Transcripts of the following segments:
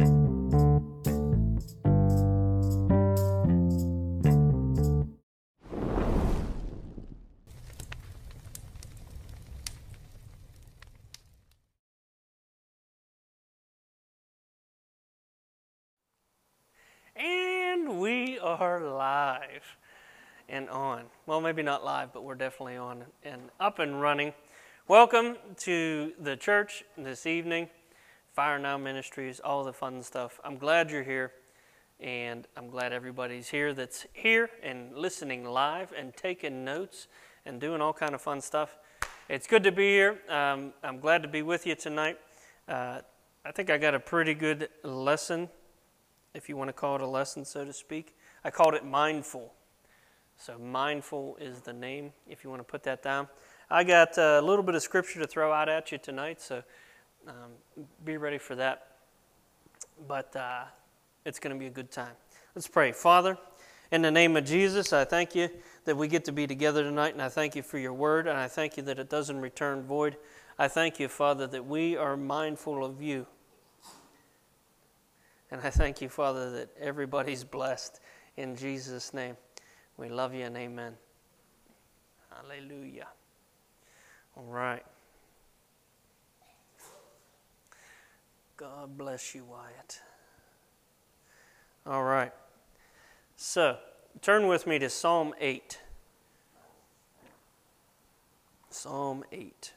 And we are live and on. Well, maybe not live, but we're definitely on and up and running. Welcome to the church this evening, Fire Now Ministries, all the fun stuff. I'm glad you're here, and I'm glad everybody's here that's here and listening live and taking notes and doing all kind of fun stuff. It's good to be here. Um, I'm glad to be with you tonight. Uh, I think I got a pretty good lesson if you want to call it a lesson, so to speak. I called it mindful. So, mindful is the name, if you want to put that down. I got a little bit of scripture to throw out at you tonight, so um, be ready for that. But uh, it's going to be a good time. Let's pray. Father, in the name of Jesus, I thank you that we get to be together tonight, and I thank you for your word, and I thank you that it doesn't return void. I thank you, Father, that we are mindful of you. And I thank you, Father, that everybody's blessed in Jesus' name. We love you and amen. Hallelujah. All right. God bless you, Wyatt. All right. So, turn with me to Psalm 8. Psalm 8.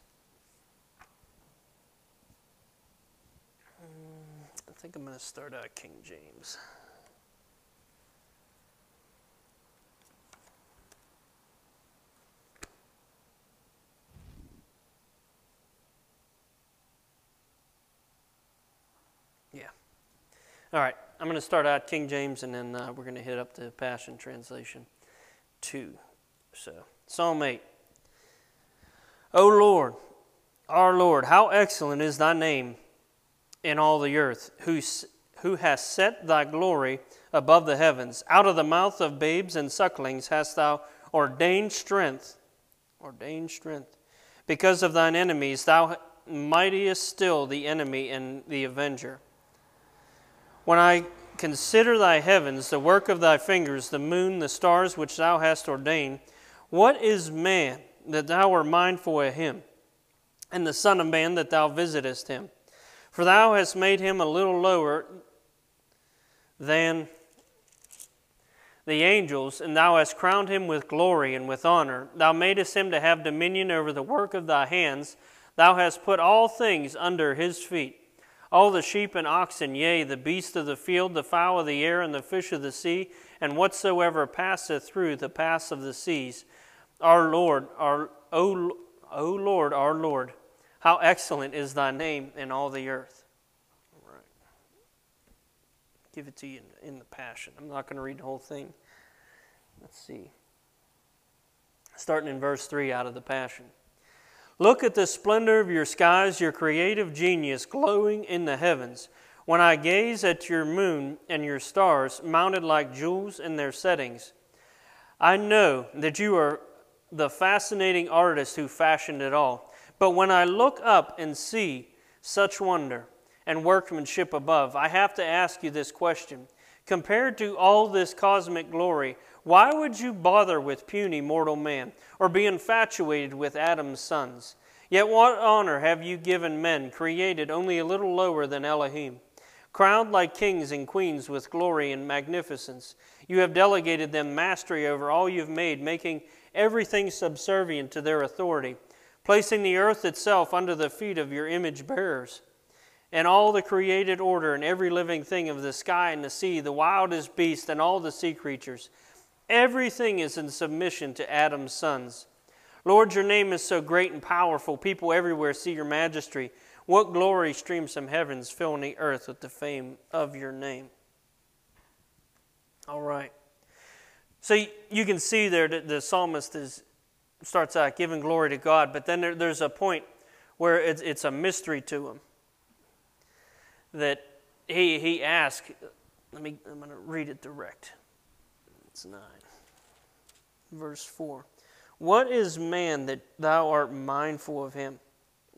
Mm, I think I'm going to start out King James. All right. I'm going to start out King James and then uh, we're going to hit up the Passion Translation 2. So, Psalm 8. O Lord, our Lord, how excellent is thy name in all the earth, who, who has set thy glory above the heavens. Out of the mouth of babes and sucklings hast thou ordained strength, ordained strength. Because of thine enemies, thou mightiest still the enemy and the avenger. When I consider thy heavens, the work of thy fingers, the moon, the stars which thou hast ordained, what is man that thou art mindful of him, and the Son of Man that thou visitest him? For thou hast made him a little lower than the angels, and thou hast crowned him with glory and with honor. Thou madest him to have dominion over the work of thy hands. Thou hast put all things under his feet all the sheep and oxen, yea, the beasts of the field, the fowl of the air, and the fish of the sea, and whatsoever passeth through the paths of the seas. Our Lord, our O, o Lord, our Lord, how excellent is thy name in all the earth. All right. Give it to you in, in the Passion. I'm not going to read the whole thing. Let's see. Starting in verse 3 out of the Passion. Look at the splendor of your skies, your creative genius glowing in the heavens. When I gaze at your moon and your stars, mounted like jewels in their settings, I know that you are the fascinating artist who fashioned it all. But when I look up and see such wonder and workmanship above, I have to ask you this question. Compared to all this cosmic glory, why would you bother with puny mortal man or be infatuated with Adam's sons? Yet what honor have you given men created only a little lower than Elohim? Crowned like kings and queens with glory and magnificence, you have delegated them mastery over all you've made, making everything subservient to their authority placing the earth itself under the feet of your image bearers. And all the created order and every living thing of the sky and the sea, the wildest beast and all the sea creatures, everything is in submission to Adam's sons. Lord, your name is so great and powerful. People everywhere see your majesty. What glory streams from heavens, filling the earth with the fame of your name. All right. So you can see there that the psalmist is starts out giving glory to God, but then there, there's a point where it's, it's a mystery to him that he, he asks, let me, I'm going to read it direct. It's 9. Verse 4. What is man that thou art mindful of him?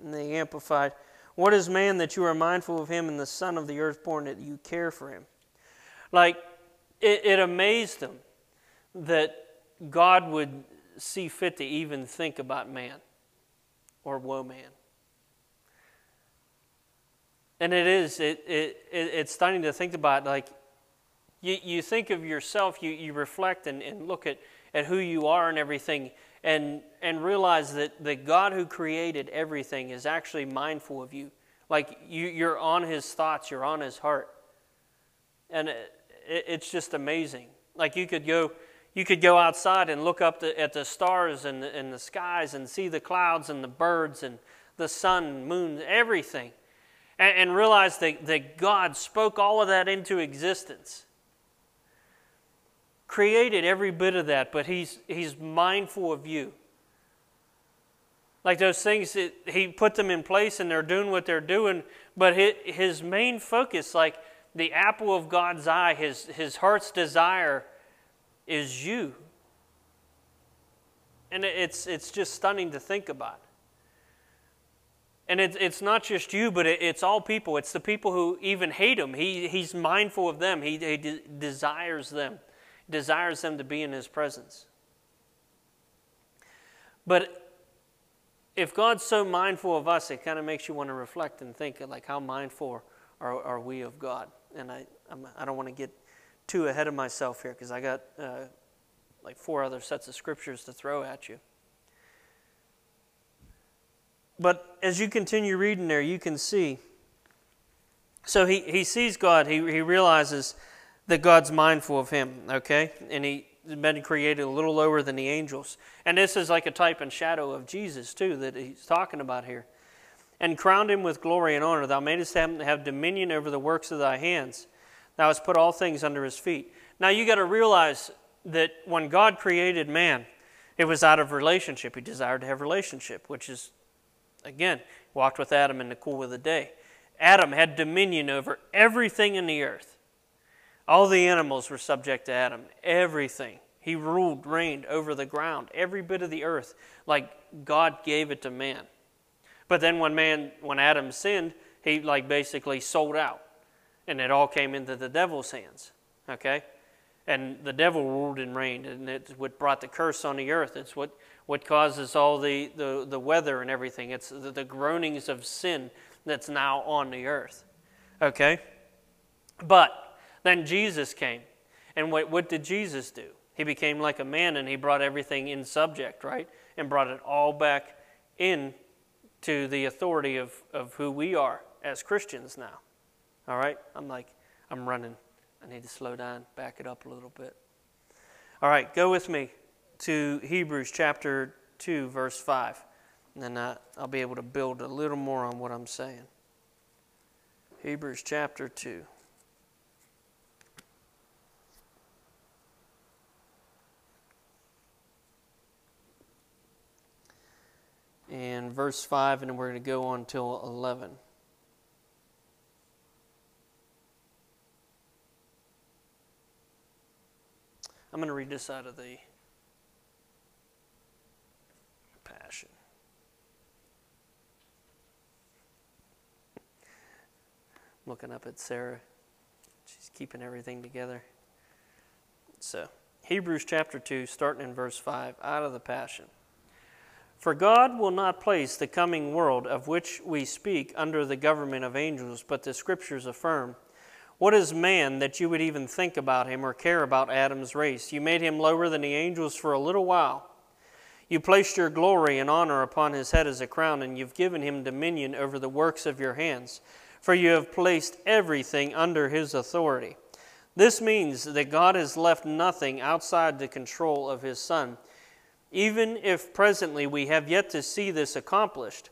And the Amplified, What is man that you are mindful of him, and the son of the earthborn that you care for him? Like, it, it amazed them that God would see fit to even think about man or woe man. And it is, it, it, it, it's stunning to think about like, you, you think of yourself, you, you reflect and, and look at, at who you are and everything, and, and realize that the God who created everything is actually mindful of you. Like you, you're on his thoughts, you're on his heart. And it, it's just amazing. Like you could go, you could go outside and look up the, at the stars and and the skies and see the clouds and the birds and the sun, moon, everything, and, and realize that, that God spoke all of that into existence. Created every bit of that, but He's, he's mindful of you. Like those things, that He put them in place and they're doing what they're doing, but His main focus, like the apple of God's eye, His, his heart's desire, is you. And it's, it's just stunning to think about. And it, it's not just you, but it, it's all people. It's the people who even hate him. He, he's mindful of them, he, he de- desires them, desires them to be in his presence. But if God's so mindful of us, it kind of makes you want to reflect and think, like, how mindful are, are we of God? And I, I'm, I do not want to get too ahead of myself here because I got uh, like four other sets of scriptures to throw at you. But as you continue reading there, you can see. So he, he sees God, he, he realizes that God's mindful of him, okay? And he, has been created a little lower than the angels. And this is like a type and shadow of Jesus, too, that he's talking about here. And crowned him with glory and honor. Thou madest him to have dominion over the works of thy hands. Thou hast put all things under his feet. Now you got to realize that when God created man, it was out of relationship. He desired to have relationship, which is, again, walked with Adam in the cool of the day. Adam had dominion over everything in the earth. All the animals were subject to Adam. Everything. He ruled, reigned over the ground, every bit of the earth, like God gave it to man. But then when man, when Adam sinned, he like basically sold out and it all came into the devil's hands. Okay? And the devil ruled and reigned, and it's what brought the curse on the earth. It's what, what causes all the, the, the weather and everything. It's the, the groanings of sin that's now on the earth. Okay? But then Jesus came. And what, what did Jesus do? He became like a man and he brought everything in subject, right? And brought it all back in to the authority of, of who we are as Christians now. All right? I'm like, I'm running. I need to slow down, back it up a little bit. All right, go with me to Hebrews chapter 2, verse 5. And then I, I'll be able to build a little more on what I'm saying. Hebrews chapter 2. And verse 5, and we're going to go on till 11. I'm going to read this out of the Passion. looking up at Sarah. She's keeping everything together. So, Hebrews chapter 2, starting in verse 5, out of the Passion. For God will not place the coming world of which we speak under the government of angels, but the Scriptures affirm what is man that you would even think about him or care about Adam's race? You made him lower than the angels for a little while. You placed your glory and honor upon his head as a crown, and you've given him dominion over the works of your hands, for you have placed everything under his authority. This means that God has left nothing outside the control of his Son, even if presently we have yet to see this accomplished.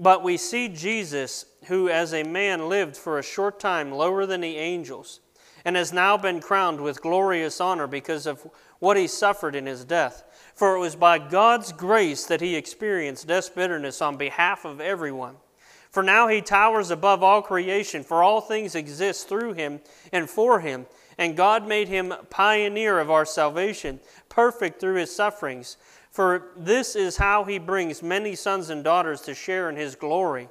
But we see Jesus, who as a man lived for a short time lower than the angels, and has now been crowned with glorious honor because of what he suffered in his death. For it was by God's grace that he experienced death's bitterness on behalf of everyone. For now he towers above all creation, for all things exist through him and for him. And God made him pioneer of our salvation, perfect through his sufferings. For this is how he brings many sons and daughters to share in his glory.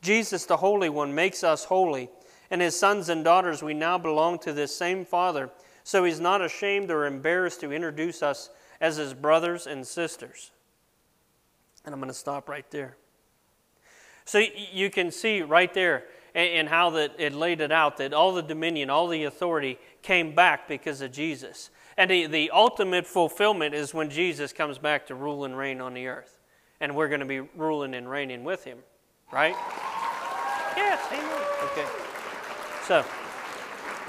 Jesus, the Holy One, makes us holy, and his sons and daughters, we now belong to this same Father, so he's not ashamed or embarrassed to introduce us as his brothers and sisters. And I'm going to stop right there. So you can see right there in how that it laid it out that all the dominion, all the authority came back because of Jesus. And the, the ultimate fulfillment is when Jesus comes back to rule and reign on the earth. And we're going to be ruling and reigning with him, right? Yes, amen. Okay. So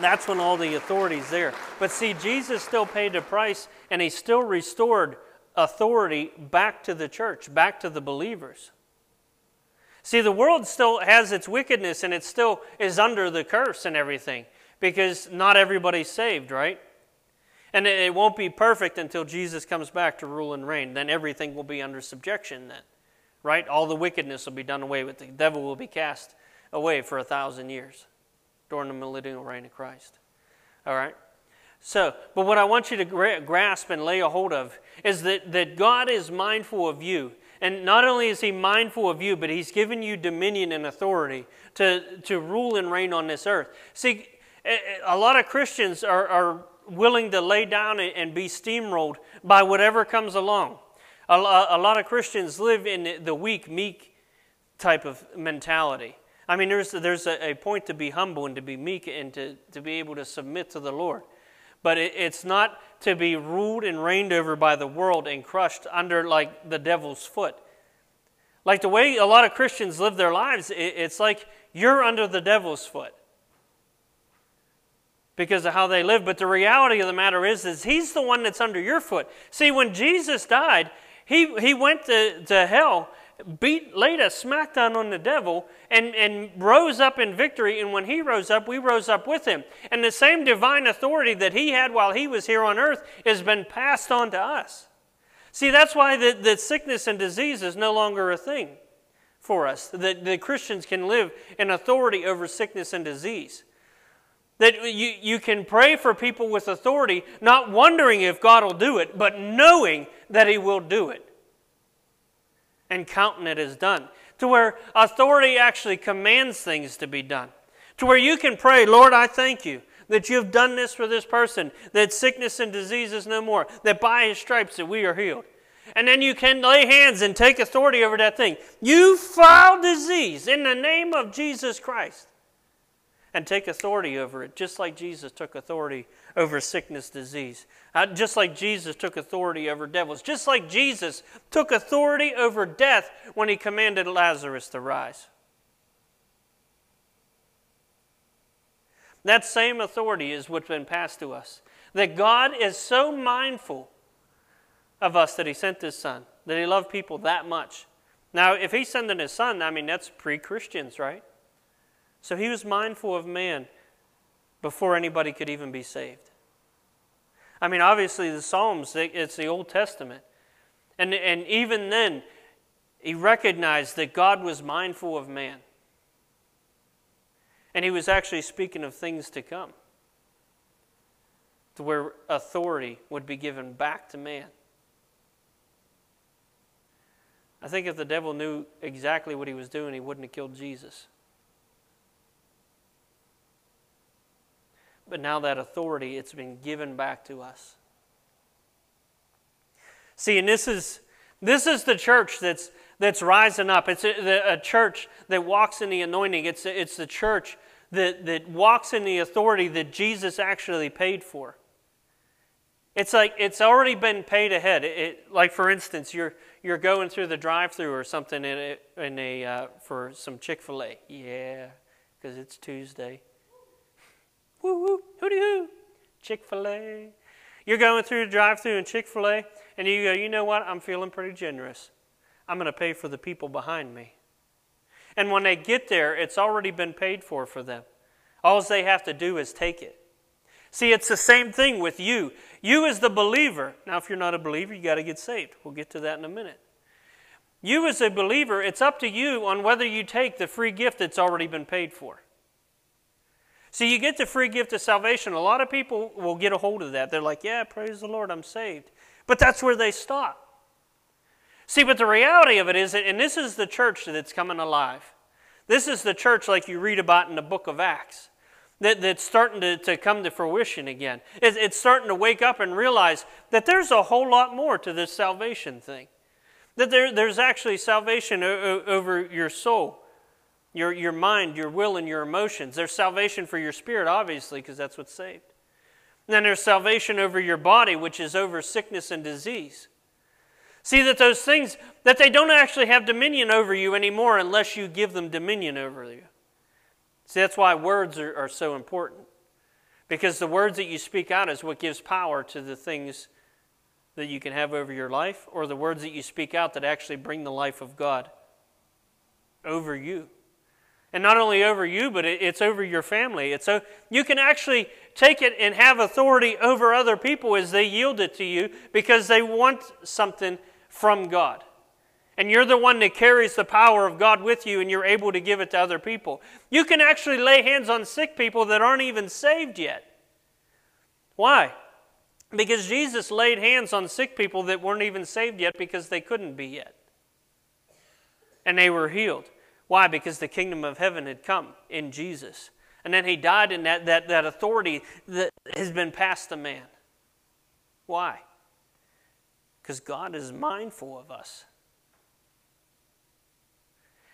that's when all the authority's there. But see, Jesus still paid the price and he still restored authority back to the church, back to the believers. See, the world still has its wickedness and it still is under the curse and everything because not everybody's saved, right? And it won't be perfect until Jesus comes back to rule and reign. Then everything will be under subjection, then, right? All the wickedness will be done away with. The devil will be cast away for a thousand years during the millennial reign of Christ. All right? So, but what I want you to grasp and lay a hold of is that, that God is mindful of you. And not only is He mindful of you, but He's given you dominion and authority to, to rule and reign on this earth. See, a lot of Christians are, are willing to lay down and be steamrolled by whatever comes along. A, lot of Christians live in the weak, meek type of mentality. I mean, there's, there's a, a point to be humble and to be meek and to, to be able to submit to the Lord. But it, it's not to be ruled and reigned over by the world and crushed under like the devil's foot. Like the way a lot of Christians live their lives, it, it's like you're under the devil's foot because of how they live. But the reality of the matter is, is he's the one that's under your foot. See, when Jesus died, he, he went to, to hell, beat, laid a smackdown on the devil, and, and rose up in victory. And when he rose up, we rose up with him. And the same divine authority that he had while he was here on earth has been passed on to us. See, that's why the, the sickness and disease is no longer a thing for us. That the Christians can live in authority over sickness and disease. That you, you can pray for people with authority, not wondering if God will do it, but knowing that He will do it and counting it as done. To where authority actually commands things to be done. To where you can pray, Lord, I thank you that you've done this for this person, that sickness and disease is no more, that by His stripes that we are healed. And then you can lay hands and take authority over that thing. You foul disease in the name of Jesus Christ and take authority over it, just like Jesus took authority over sickness, disease. Uh, just like Jesus took authority over devils. Just like Jesus took authority over death when he commanded Lazarus to rise. That same authority is what's been passed to us. That God is so mindful of us that he sent his son, that he loved people that much. Now, if he's sending his son, I mean, that's pre Christians, right? So he was mindful of man before anybody could even be saved. I mean, obviously, the Psalms, it's the Old Testament. And, and even then, he recognized that God was mindful of man. And he was actually speaking of things to come, to where authority would be given back to man. I think if the devil knew exactly what he was doing, he wouldn't have killed Jesus. But now that authority, it's been given back to us. See, and this is, this is the church that's, that's rising up. It's a, a church that walks in the anointing. It's, a, it's the church that, that walks in the authority that Jesus actually paid for. It's like it's already been paid ahead. It, it, like, for instance, you're, you're going through the drive through or something in a, in a, uh, for some Chick fil A. Yeah, because it's Tuesday. Woo woo, hooty hoo, Chick fil A. You're going through the drive through in Chick fil A, and you go, you know what? I'm feeling pretty generous. I'm going to pay for the people behind me. And when they get there, it's already been paid for for them. All they have to do is take it. See, it's the same thing with you. You, as the believer, now, if you're not a believer, you got to get saved. We'll get to that in a minute. You, as a believer, it's up to you on whether you take the free gift that's already been paid for. See, you get the free gift of salvation. A lot of people will get a hold of that. They're like, yeah, praise the Lord, I'm saved. But that's where they stop. See, but the reality of it is, that, and this is the church that's coming alive, This is the church like you read about in the book of Acts. That, that's starting to, to come to fruition again. It's, it's starting to wake up and realize that there's a whole lot more to this salvation thing. That there, there's actually salvation o- over your soul, your, your mind, your will, and your emotions. There's salvation for your spirit, obviously, because that's what's saved. And then there's salvation over your body, which is over sickness and disease. See that those things, that they don't actually have dominion over you anymore unless you give them dominion over you. See, that's why words are, are so important. Because the words that you speak out is what gives power to the things that you can have over your life, or the words that you speak out that actually bring the life of God over you. And not only over you, but it's over your family. It's so you can actually take it and have authority over other people as they yield it to you because they want something from God. And you're the one that carries the power of God with you and you're able to give it to other people. You can actually lay hands on sick people that aren't even saved yet. Why? Because Jesus laid hands on sick people that weren't even saved yet because they couldn't be yet. And they were healed. Why? Because the kingdom of heaven had come in Jesus. And then he died, and that, that, that authority that has been passed to man. Why? Because God is mindful of us.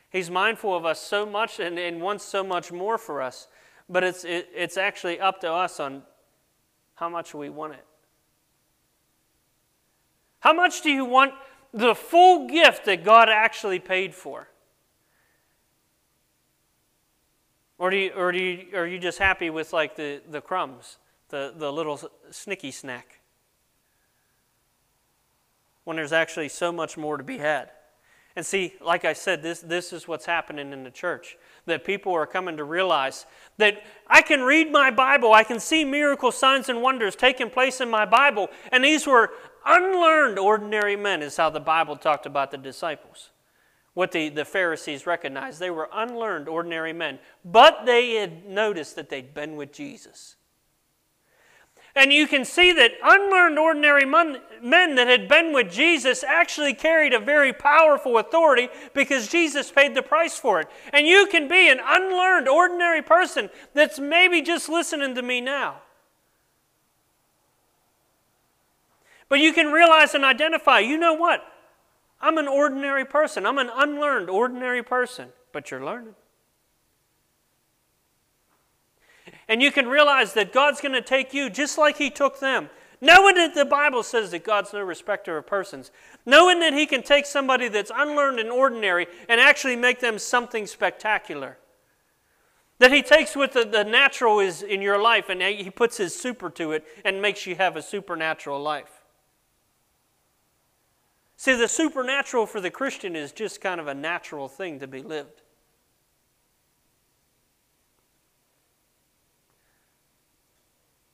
He's mindful of us so much and, and wants so much more for us. But it's, it, it's actually up to us on how much we want it. How much do you want the full gift that God actually paid for? Or, do you, or do you, are you just happy with like the, the crumbs, the, the little snicky snack? When there's actually so much more to be had. And see, like I said, this, this is what's happening in the church. That people are coming to realize that I can read my Bible, I can see miracle signs and wonders taking place in my Bible, and these were unlearned ordinary men, is how the Bible talked about the disciples. What the, the Pharisees recognized. They were unlearned ordinary men, but they had noticed that they'd been with Jesus. And you can see that unlearned ordinary men that had been with Jesus actually carried a very powerful authority because Jesus paid the price for it. And you can be an unlearned ordinary person that's maybe just listening to me now. But you can realize and identify, you know what? I'm an ordinary person. I'm an unlearned ordinary person, but you're learning. And you can realize that God's going to take you just like He took them. Knowing that the Bible says that God's no respecter of persons. Knowing that He can take somebody that's unlearned and ordinary and actually make them something spectacular. That He takes what the, the natural is in your life and He puts His super to it and makes you have a supernatural life. See, the supernatural for the Christian is just kind of a natural thing to be lived.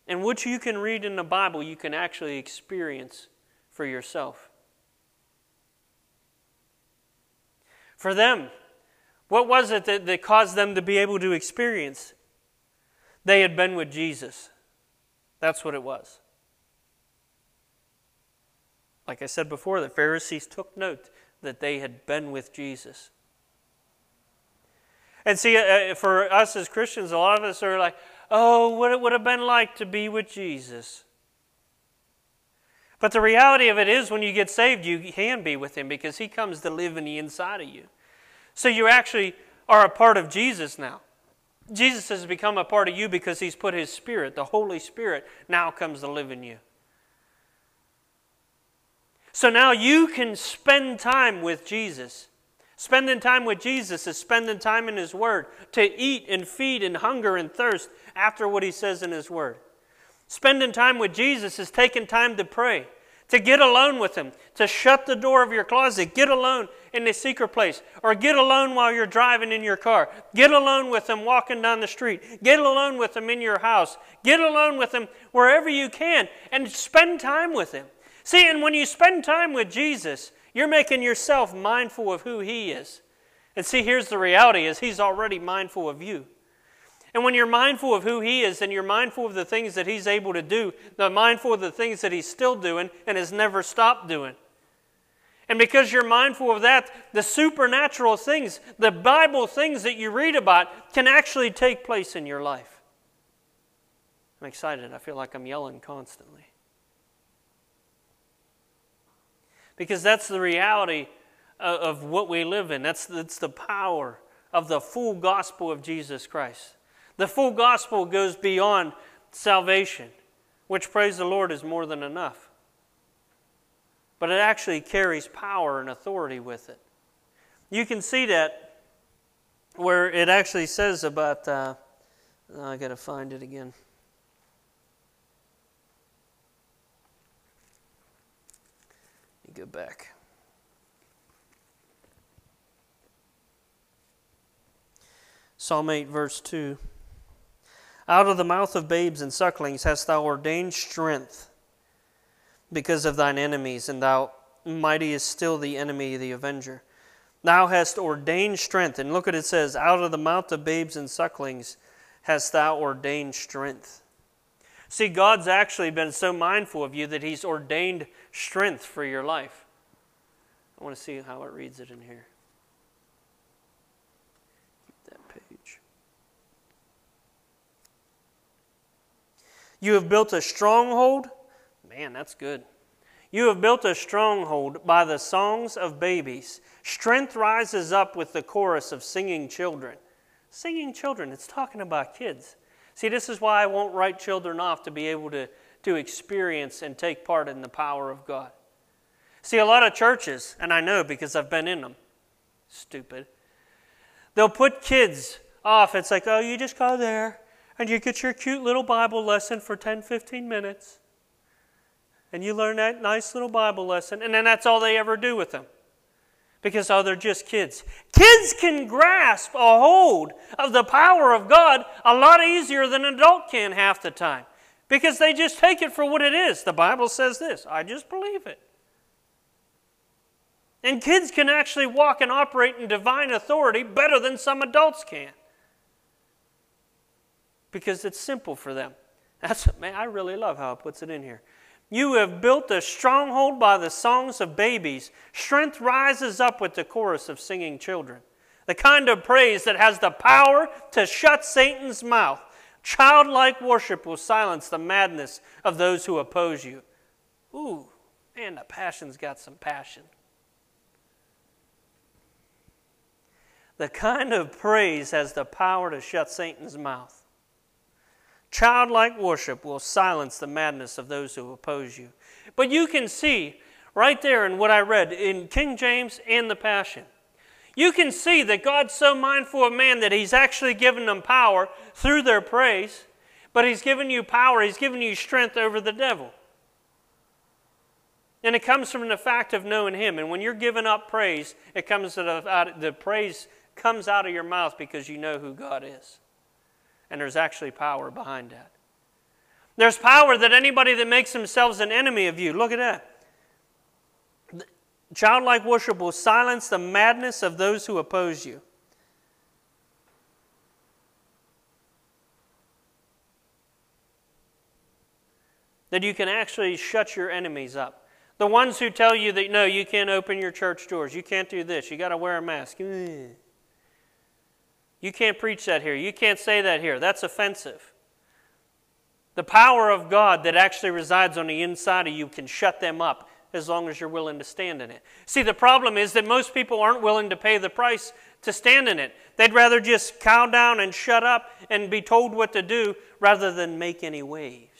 And what you can read in the Bible, you can actually experience for yourself. For them, what was it that, that caused them to be able to experience? They had been with Jesus. That's what it was. Like I said before, the Pharisees took note that they had been with Jesus. And see, uh, uh, for us as Christians, a lot of us are like, oh, what it would have been like to be with Jesus. But the reality of it is, when you get saved, you can be with Him because He comes to live in the inside of you. So you actually are a part of Jesus now. Jesus has become a part of you because He's put His Spirit, the Holy Spirit, now comes to live in you. So now you can spend time with Jesus. Spending time with Jesus is spending time in His Word to eat and feed and hunger and thirst after what He says in His Word. Spending time with Jesus is taking time to pray, to get alone with Him, to shut the door of your closet, get alone in the secret place, or get alone while you're driving in your car. Get alone with Him walking down the street. Get alone with Him in your house. Get alone with Him wherever you can and spend time with Him. See, and when you spend time with Jesus, you're making yourself mindful of who He is. And see, here's the reality is He's already mindful of you. And when you're mindful of who He is, and you're mindful of the things that He's able to do, the mindful of the things that He's still doing and has never stopped doing. And because you're mindful of that, the supernatural things, the Bible things that you read about, can actually take place in your life. I'm excited. I feel like I'm yelling constantly. Because that's the reality of what we live in. That's, that's the power of the full gospel of Jesus Christ. The full gospel goes beyond salvation, which, praise the Lord, is more than enough. But it actually carries power and authority with it. You can see that where it actually says about, uh, I got to find it again. Let me go back. Psalm 8, verse 2. Out of the mouth of babes and sucklings hast thou ordained strength because of thine enemies, and thou mighty is still the enemy, the avenger. Thou hast ordained strength. And look what it says out of the mouth of babes and sucklings hast thou ordained strength. See, God's actually been so mindful of you that He's ordained strength for your life. I want to see how it reads it in here. That page. You have built a stronghold. Man, that's good. You have built a stronghold by the songs of babies. Strength rises up with the chorus of singing children. Singing children, it's talking about kids. See, this is why I won't write children off to be able to, to experience and take part in the power of God. See, a lot of churches, and I know because I've been in them, stupid, they'll put kids off. It's like, oh, you just go there and you get your cute little Bible lesson for 10, 15 minutes. And you learn that nice little Bible lesson, and then that's all they ever do with them. Because, oh, they're just kids. Kids can grasp a hold of the power of God a lot easier than an adult can half the time. Because they just take it for what it is. The Bible says this I just believe it. And kids can actually walk and operate in divine authority better than some adults can because it's simple for them. That's man, I really love how it puts it in here. You have built a stronghold by the songs of babies. Strength rises up with the chorus of singing children. The kind of praise that has the power to shut Satan's mouth. Childlike worship will silence the madness of those who oppose you. Ooh, man, the passion's got some passion. The kind of praise has the power to shut Satan's mouth. Childlike worship will silence the madness of those who oppose you. But you can see right there in what I read in King James and the Passion. You can see that God's so mindful of man that He's actually given them power through their praise, but He's given you power, He's given you strength over the devil. And it comes from the fact of knowing Him. And when you're giving up praise, it comes out, the praise comes out of your mouth because you know who God is and there's actually power behind that. There's power that anybody that makes themselves an enemy of you, look at that. Childlike worship will silence the madness of those who oppose you. That you can actually shut your enemies up. The ones who tell you that no, you can't open your church doors, you can't do this, you got to wear a mask. Mm. You can't preach that here. You can't say that here. That's offensive. The power of God that actually resides on the inside of you can shut them up as long as you're willing to stand in it. See, the problem is that most people aren't willing to pay the price to stand in it. They'd rather just cow down and shut up and be told what to do rather than make any waves.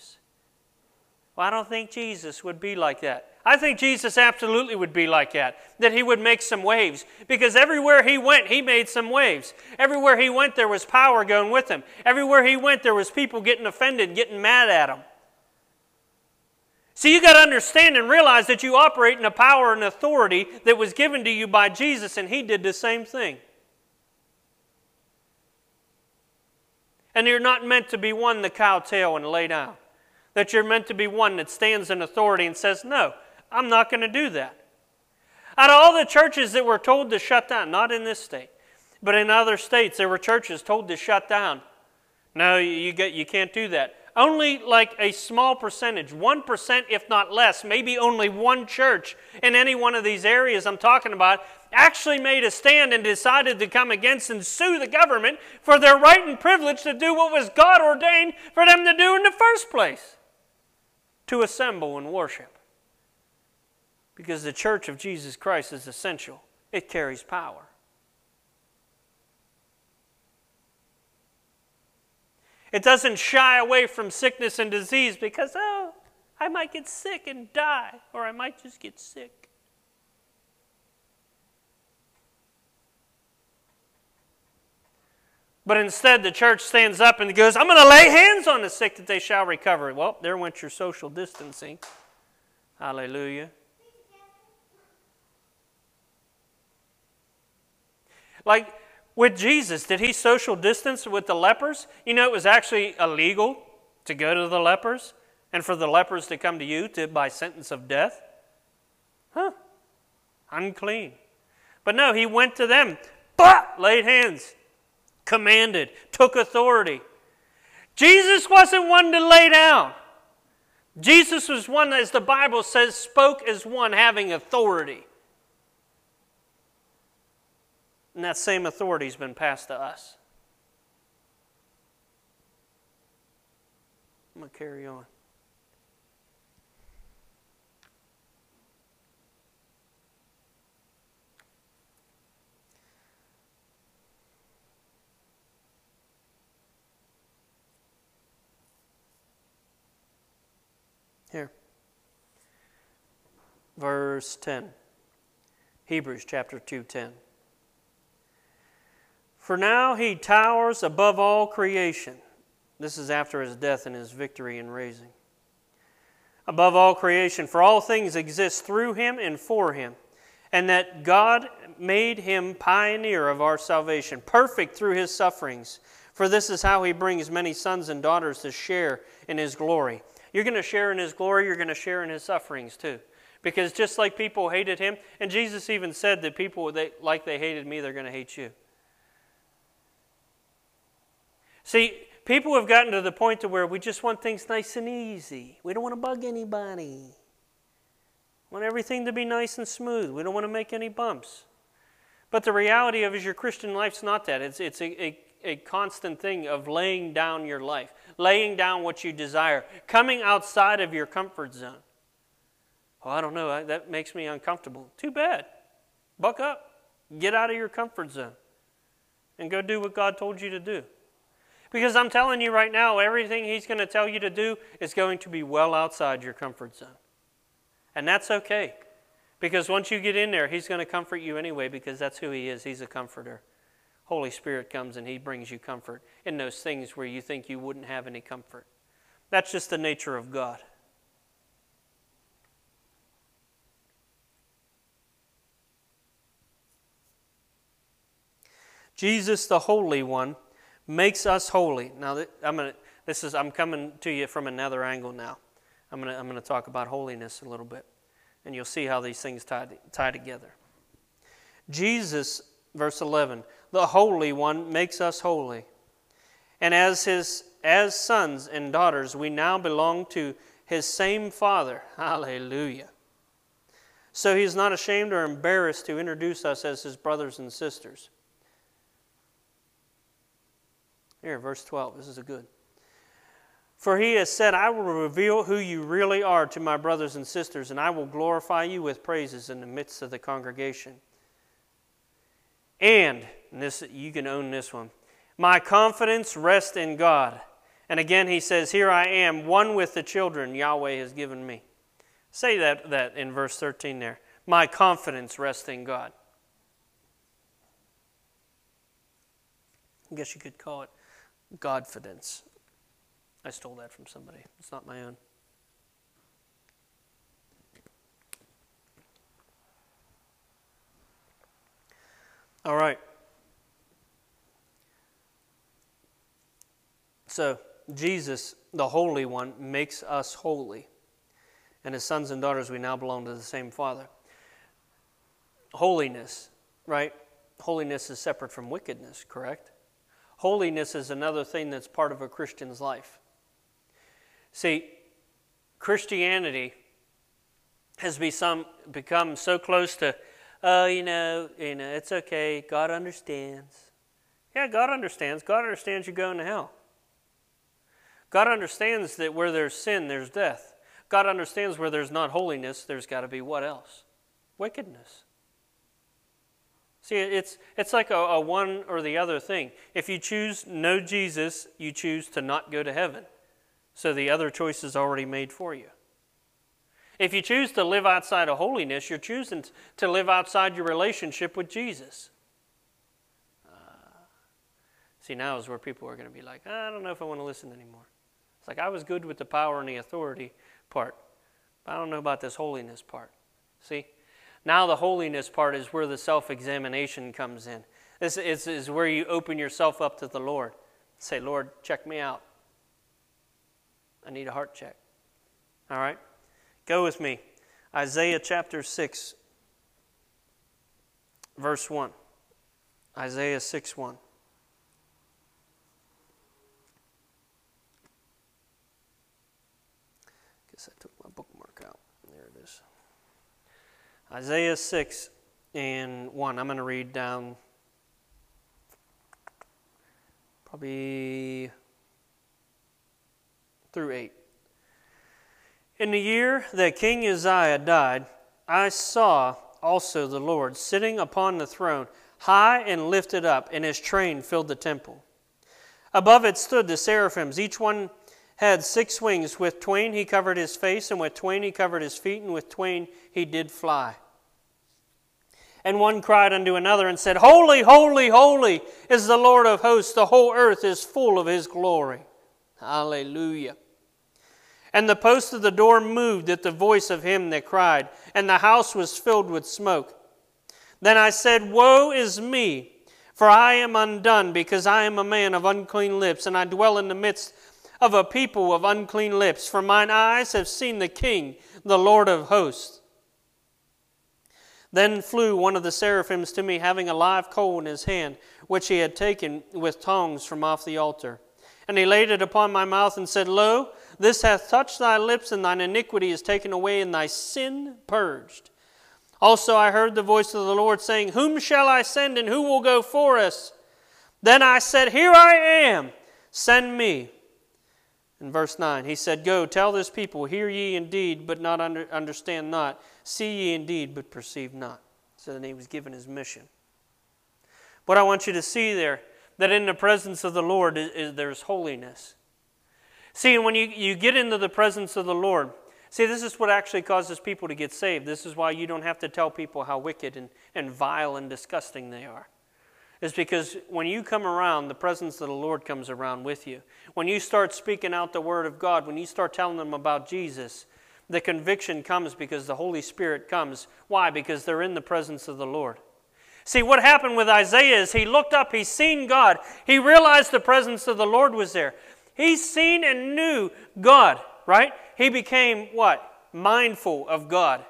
Well, I don't think Jesus would be like that. I think Jesus absolutely would be like that, that he would make some waves. Because everywhere he went, he made some waves. Everywhere he went, there was power going with him. Everywhere he went, there was people getting offended, getting mad at him. See, you got to understand and realize that you operate in a power and authority that was given to you by Jesus, and he did the same thing. And you're not meant to be one to cowtail and lay down. That you're meant to be one that stands in authority and says, No, I'm not going to do that. Out of all the churches that were told to shut down, not in this state, but in other states, there were churches told to shut down. No, you, get, you can't do that. only like a small percentage, 1% if not less, maybe only one church in any one of these areas I'm talking about, actually made a stand and decided to come against and sue the government for their right and privilege to do what was God ordained for them to do in the first place to assemble and worship. Because the church of Jesus Christ is essential, it carries power. It doesn't shy away from sickness and disease because, oh, I might get sick and die, or I might just get sick. But instead, the church stands up and goes, I'm going to lay hands on the sick that they shall recover. Well, there went your social distancing. Hallelujah. Like, with Jesus, did he social distance with the lepers? You know, it was actually illegal to go to the lepers and for the lepers to come to you to, by sentence of death. Huh? Unclean. But no, he went to them, but laid hands, commanded, took authority. Jesus wasn't one to lay down. Jesus was one, as the Bible says, spoke as one having authority. And that same authority has been passed to us. I'm going to carry on. Verse 10. Hebrews chapter 2, 10. For now he towers above all creation. This is after his death and his victory and raising. Above all creation, for all things exist through him and for him, and that God made him pioneer of our salvation, perfect through his sufferings. For this is how he brings many sons and daughters to share in his glory. You're going to share in his glory, you're going to share in his sufferings too. Because just like people hated him, and Jesus even said that people, they, like they hated me, they're going to hate you. See, people have gotten to the point to where we just want things nice and easy. We don't want to bug anybody. We want everything to be nice and smooth. We don't want to make any bumps. But the reality of is your Christian life's not that. It's, it's a, a, a constant thing of laying down your life, laying down what you desire, coming outside of your comfort zone. Oh, I don't know. That makes me uncomfortable. Too bad. Buck up. Get out of your comfort zone and go do what God told you to do. Because I'm telling you right now, everything He's going to tell you to do is going to be well outside your comfort zone. And that's okay. Because once you get in there, He's going to comfort you anyway, because that's who He is. He's a comforter. Holy Spirit comes and He brings you comfort in those things where you think you wouldn't have any comfort. That's just the nature of God. Jesus, the Holy One, makes us holy. Now, I'm gonna, this is, I'm coming to you from another angle now. I'm going to I'm gonna talk about holiness a little bit, and you'll see how these things tie, tie together. Jesus, verse 11, the Holy One makes us holy. And as, his, as sons and daughters, we now belong to his same Father. Hallelujah. So he is not ashamed or embarrassed to introduce us as his brothers and sisters. Here, verse 12. This is a good. For he has said, I will reveal who you really are to my brothers and sisters, and I will glorify you with praises in the midst of the congregation. And, and this you can own this one. My confidence rests in God. And again he says, Here I am, one with the children Yahweh has given me. Say that, that in verse 13 there. My confidence rests in God. I guess you could call it Godfidence. I stole that from somebody. It's not my own. All right. So, Jesus, the Holy One, makes us holy. And as sons and daughters, we now belong to the same Father. Holiness, right? Holiness is separate from wickedness, correct? Holiness is another thing that's part of a Christian's life. See, Christianity has become, become so close to, oh, you know, you know, it's okay. God understands. Yeah, God understands. God understands you're going to hell. God understands that where there's sin, there's death. God understands where there's not holiness, there's got to be what else? Wickedness. See, it's, it's like a, a one or the other thing. If you choose no Jesus, you choose to not go to heaven. So the other choice is already made for you. If you choose to live outside of holiness, you're choosing to live outside your relationship with Jesus. Uh, see, now is where people are going to be like, I don't know if I want to listen anymore. It's like I was good with the power and the authority part, but I don't know about this holiness part. See? Now, the holiness part is where the self examination comes in. This is, is where you open yourself up to the Lord. Say, Lord, check me out. I need a heart check. All right? Go with me. Isaiah chapter 6, verse 1. Isaiah 6 1. Guess I took my bookmark out. There it is. Isaiah 6 and 1. I'm going to read down probably through 8. In the year that King Uzziah died, I saw also the Lord sitting upon the throne, high and lifted up, and his train filled the temple. Above it stood the seraphims, each one had six wings. With twain he covered his face, and with twain he covered his feet, and with twain he did fly. And one cried unto another and said, Holy, holy, holy is the Lord of hosts. The whole earth is full of his glory. Hallelujah. And the post of the door moved at the voice of him that cried, and the house was filled with smoke. Then I said, Woe is me, for I am undone, because I am a man of unclean lips, and I dwell in the midst of a people of unclean lips, for mine eyes have seen the King, the Lord of hosts. Then flew one of the seraphims to me, having a live coal in his hand, which he had taken with tongs from off the altar. And he laid it upon my mouth and said, Lo, this hath touched thy lips, and thine iniquity is taken away, and thy sin purged. Also I heard the voice of the Lord saying, Whom shall I send, and who will go for us? Then I said, Here I am, send me. In verse 9, he said, Go, tell this people, hear ye indeed, but not under, understand not. See ye indeed, but perceive not. So then he was given his mission. What I want you to see there, that in the presence of the Lord is, is there's holiness. See, when you, you get into the presence of the Lord, see, this is what actually causes people to get saved. This is why you don't have to tell people how wicked and, and vile and disgusting they are is because when you come around, the presence of the Lord comes around with you. When you start speaking out the Word of God, when you start telling them about Jesus, the conviction comes because the Holy Spirit comes. Why? Because they're in the presence of the Lord. See, what happened with Isaiah is he looked up, he seen God, he realized the presence of the Lord was there. He seen and knew God, right? He became what? Mindful of God.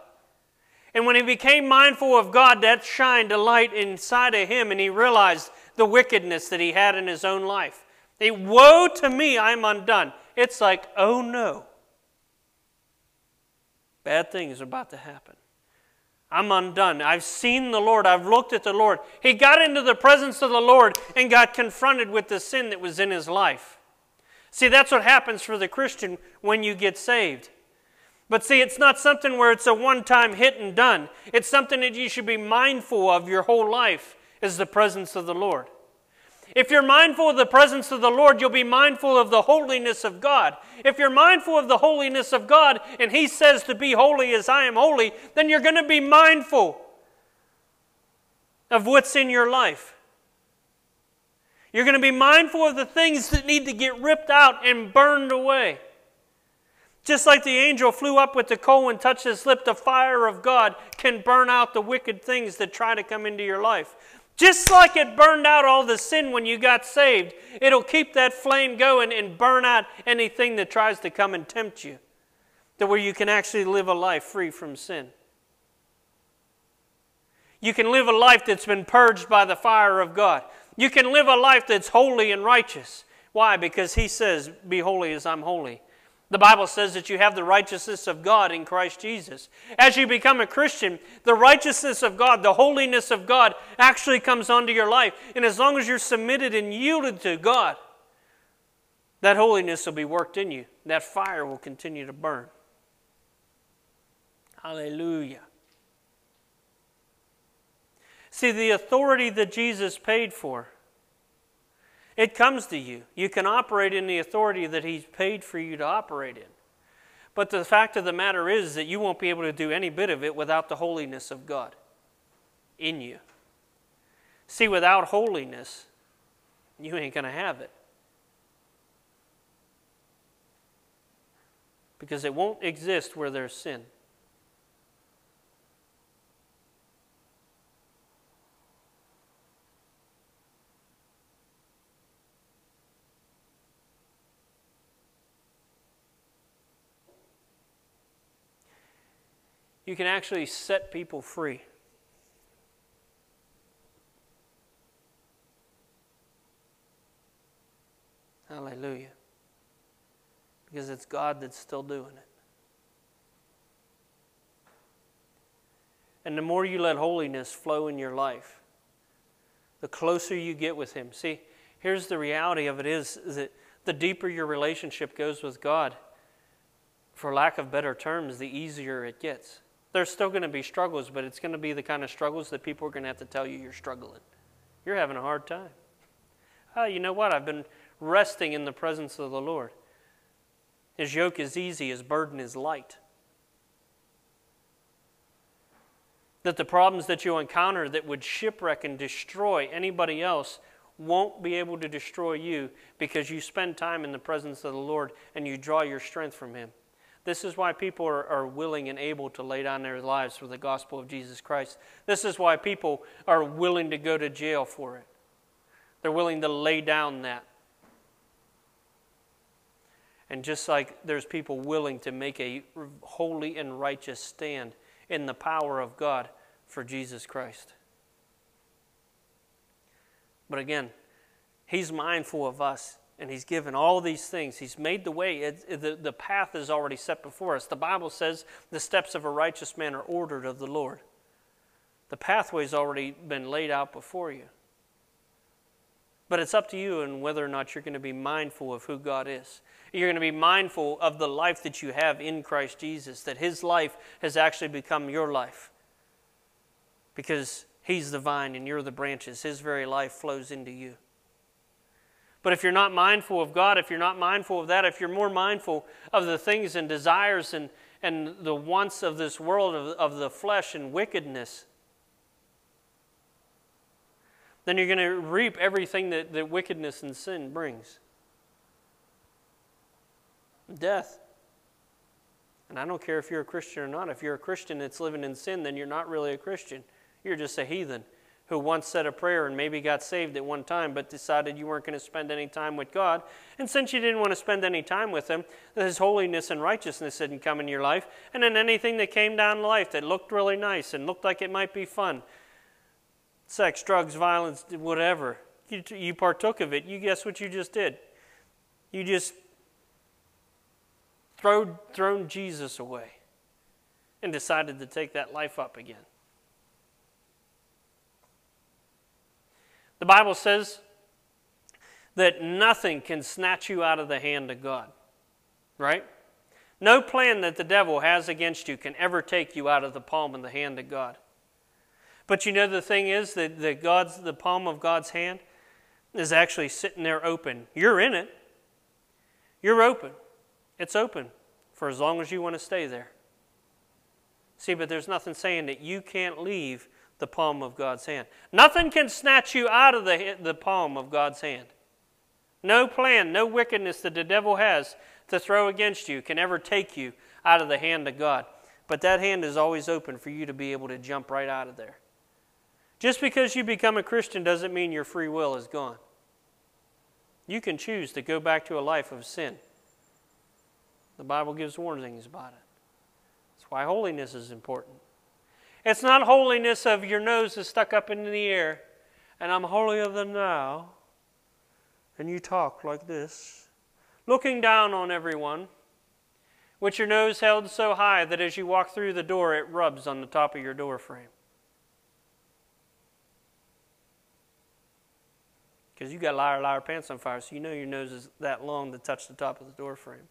And when he became mindful of God, that shined a light inside of him, and he realized the wickedness that he had in his own life. He, Woe to me, I'm undone. It's like, oh no. Bad things are about to happen. I'm undone. I've seen the Lord. I've looked at the Lord. He got into the presence of the Lord and got confronted with the sin that was in his life. See, that's what happens for the Christian when you get saved. But see, it's not something where it's a one time hit and done. It's something that you should be mindful of your whole life is the presence of the Lord. If you're mindful of the presence of the Lord, you'll be mindful of the holiness of God. If you're mindful of the holiness of God and He says to be holy as I am holy, then you're going to be mindful of what's in your life. You're going to be mindful of the things that need to get ripped out and burned away. Just like the angel flew up with the coal and touched his lip, the fire of God can burn out the wicked things that try to come into your life. Just like it burned out all the sin when you got saved, it'll keep that flame going and burn out anything that tries to come and tempt you to where you can actually live a life free from sin. You can live a life that's been purged by the fire of God. You can live a life that's holy and righteous. Why? Because He says, Be holy as I'm holy. The Bible says that you have the righteousness of God in Christ Jesus. As you become a Christian, the righteousness of God, the holiness of God actually comes onto your life. And as long as you're submitted and yielded to God, that holiness will be worked in you. That fire will continue to burn. Hallelujah. See, the authority that Jesus paid for it comes to you. You can operate in the authority that He's paid for you to operate in. But the fact of the matter is that you won't be able to do any bit of it without the holiness of God in you. See, without holiness, you ain't going to have it. Because it won't exist where there's sin. You can actually set people free. Hallelujah. Because it's God that's still doing it. And the more you let holiness flow in your life, the closer you get with Him. See, here's the reality of it is, is that the deeper your relationship goes with God, for lack of better terms, the easier it gets. There's still going to be struggles, but it's going to be the kind of struggles that people are going to have to tell you you're struggling. You're having a hard time. Oh, you know what? I've been resting in the presence of the Lord. His yoke is easy, his burden is light. That the problems that you encounter that would shipwreck and destroy anybody else won't be able to destroy you because you spend time in the presence of the Lord and you draw your strength from him. This is why people are, are, willing and able to lay down their lives for the gospel of Jesus Christ. This is why people are willing to go to jail for it. They're willing to lay down that. And just like there's people willing to make a holy and righteous stand in the power of God for Jesus Christ. But again, He's mindful of us and he's given all these things. He's made the way. It, it, the, the path is already set before us. The Bible says the steps of a righteous man are ordered of the Lord. The pathway's already been laid out before you. But it's up to you and whether or not you're going to be mindful of who God is. You're going to be mindful of the life that you have in Christ Jesus, that his life has actually become your life. Because he's the vine and you're the branches. His very life flows into you. But if you're not mindful of God, if you're not mindful of that, if you're more mindful of the things and desires and, and the wants of this world, of, of the flesh and wickedness, then you're going to reap everything that, that wickedness and sin brings death. And I don't care if you're a Christian or not. If you're a Christian that's living in sin, then you're not really a Christian. You're just a heathen who once said a prayer and maybe got saved at one time, but decided you weren't going to spend any time with God. And since you didn't want to spend any time with Him, His holiness and righteousness didn't come in your life. And then anything that came down in life that looked really nice and looked like it might be fun sex, drugs, violence, whatever you, you partook of it. You guess what you just did? You just throw, thrown Jesus away and decided to take that life up again. The Bible says that nothing can snatch you out of the hand of God, right? No plan that the devil has against you can ever take you out of the palm of the hand of God. But you know the thing is that the God's the palm of God's hand is actually sitting there open. You're in it. You're open. It's open for as long as you want to stay there. See, but there's nothing saying that you can't leave the palm of God's hand. Nothing can snatch you out of the, the palm of God's hand. No plan, no wickedness that the devil has to throw against you can ever take you out of the hand of God. But that hand is always open for you to be able to jump right out of there. Just because you become a Christian doesn't mean your free will is gone. You can choose to go back to a life of sin. The Bible gives warnings about it. That's why holiness is important. It's not holiness of your nose is stuck up in the air and I'm holier than thou. And you talk like this, looking down on everyone. with your nose held so high that as you walk through the door, it rubs on the top of your door frame. Because you got liar, liar pants on fire, so you know your nose is that long to touch the top of the door frame.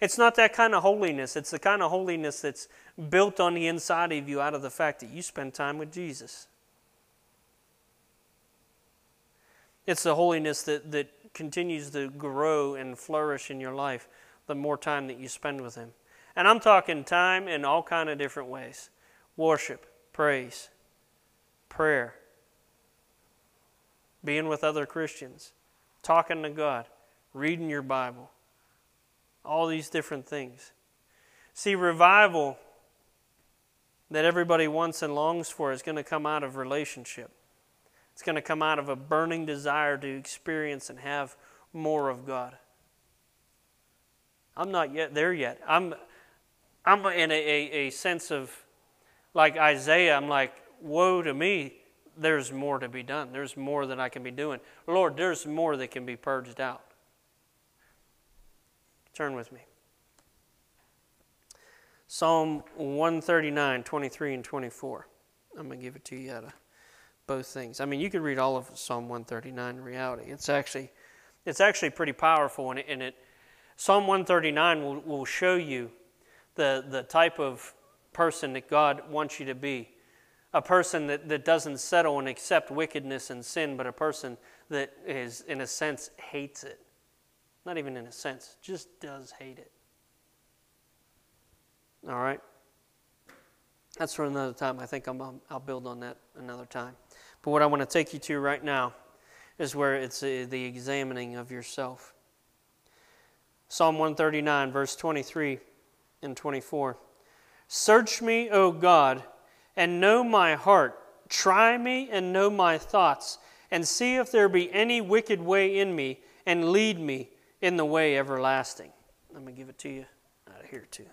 It's not that kind of holiness. It's the kind of holiness that's built on the inside of you out of the fact that you spend time with Jesus. It's the holiness that, that continues to grow and flourish in your life the more time that you spend with Him. And I'm talking time in all kind of different ways worship, praise, prayer, being with other Christians, talking to God, reading your Bible, all these different things. See, revival that everybody wants and longs for is going to come out of relationship. It's going to come out of a burning desire to experience and have more of God. I'm not yet there yet. I'm, I'm in a, a, a sense of, like Isaiah, I'm like, woe to me, there's more to be done. There's more that I can be doing. Lord, there's more that can be purged out. Turn with me. Psalm 139, 23 and 24. I'm going to give it to you out of both things. I mean, you could read all of Psalm 139 in reality. It's actually, it's actually pretty powerful, and it, and it Psalm 139 will, will show you the, the type of person that God wants you to be. A person that, that doesn't settle and accept wickedness and sin, but a person that is, in a sense, hates it. Not even in a sense, just does hate it. All right? That's for another time. I think i I'll build on that another time. But what I want to take you to right now is where it's uh, the examining of yourself. Psalm 139, verse 23 and 24. Search me, O God, and know my heart. Try me and know my thoughts, and see if there be any wicked way in me, and lead me in the way everlasting. Let me give it to you out of here, too.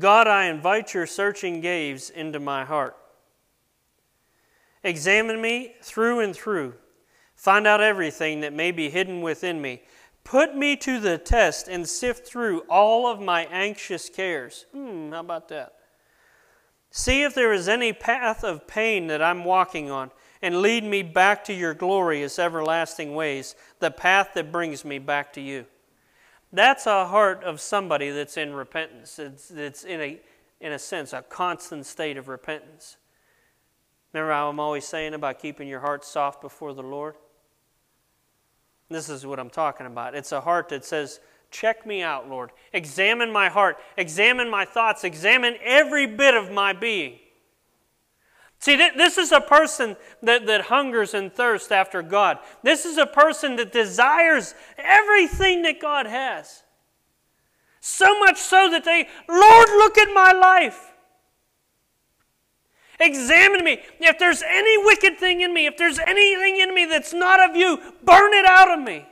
God, I invite your searching gaze into my heart. Examine me through and through. Find out everything that may be hidden within me. Put me to the test and sift through all of my anxious cares. Hmm, how about that? See if there is any path of pain that I'm walking on, and lead me back to your glorious everlasting ways, the path that brings me back to you. That's a heart of somebody that's in repentance. It's, it's in, a, in a sense, a constant state of repentance. Remember how I'm always saying about keeping your heart soft before the Lord? This is what I'm talking about. It's a heart that says, Check me out, Lord. Examine my heart. Examine my thoughts. Examine every bit of my being. See, this is a person that, that hungers and thirsts after God. This is a person that desires everything that God has. So much so that they, Lord, look at my life. Examine me. If there's any wicked thing in me, if there's anything in me that's not of you, burn it out of me.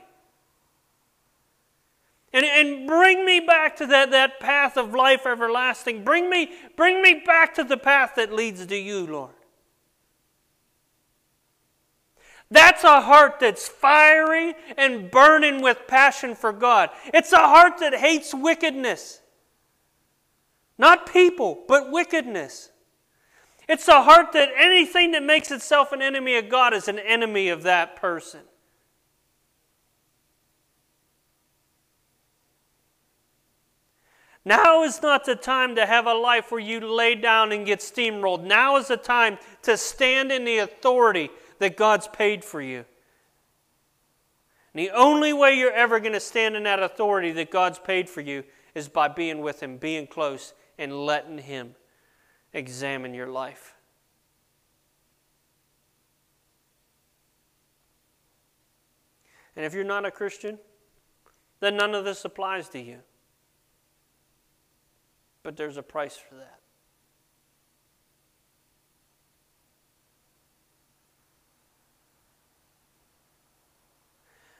And, and bring me back to that, that path of life everlasting. Bring me, bring me back to the path that leads to you, Lord. That's a heart that's fiery and burning with passion for God. It's a heart that hates wickedness. Not people, but wickedness. It's a heart that anything that makes itself an enemy of God is an enemy of that person. Now is not the time to have a life where you lay down and get steamrolled. Now is the time to stand in the authority that God's paid for you. And the only way you're ever going to stand in that authority that God's paid for you is by being with Him, being close, and letting Him examine your life. And if you're not a Christian, then none of this applies to you. But there's a price for that.